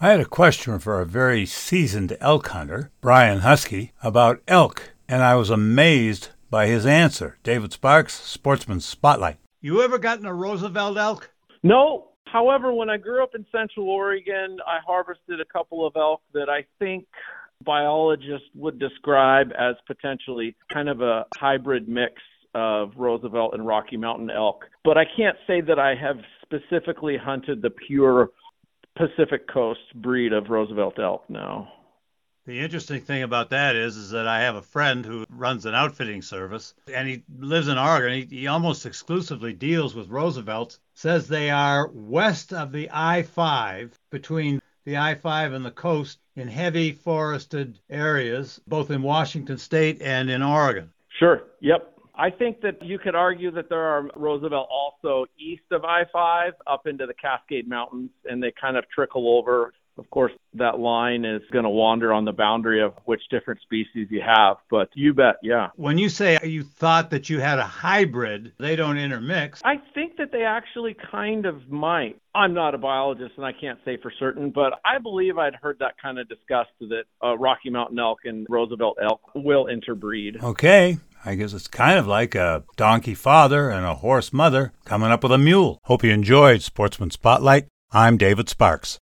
I had a question for a very seasoned elk hunter, Brian Husky, about elk, and I was amazed by his answer. David Sparks, Sportsman Spotlight. You ever gotten a Roosevelt elk? No. However, when I grew up in Central Oregon, I harvested a couple of elk that I think biologists would describe as potentially kind of a hybrid mix of Roosevelt and Rocky Mountain elk. But I can't say that I have specifically hunted the pure Pacific Coast breed of Roosevelt elk now. The interesting thing about that is, is that I have a friend who runs an outfitting service, and he lives in Oregon. He, he almost exclusively deals with Roosevelt. Says they are west of the I-5, between the I-5 and the coast, in heavy forested areas, both in Washington State and in Oregon. Sure. Yep. I think that you could argue that there are Roosevelt also east of I 5 up into the Cascade Mountains, and they kind of trickle over. Of course, that line is going to wander on the boundary of which different species you have, but you bet, yeah. When you say you thought that you had a hybrid, they don't intermix. I think that they actually kind of might. I'm not a biologist and I can't say for certain, but I believe I'd heard that kind of discussed that uh, Rocky Mountain elk and Roosevelt elk will interbreed. Okay. I guess it's kind of like a donkey father and a horse mother coming up with a mule. Hope you enjoyed Sportsman Spotlight. I'm David Sparks.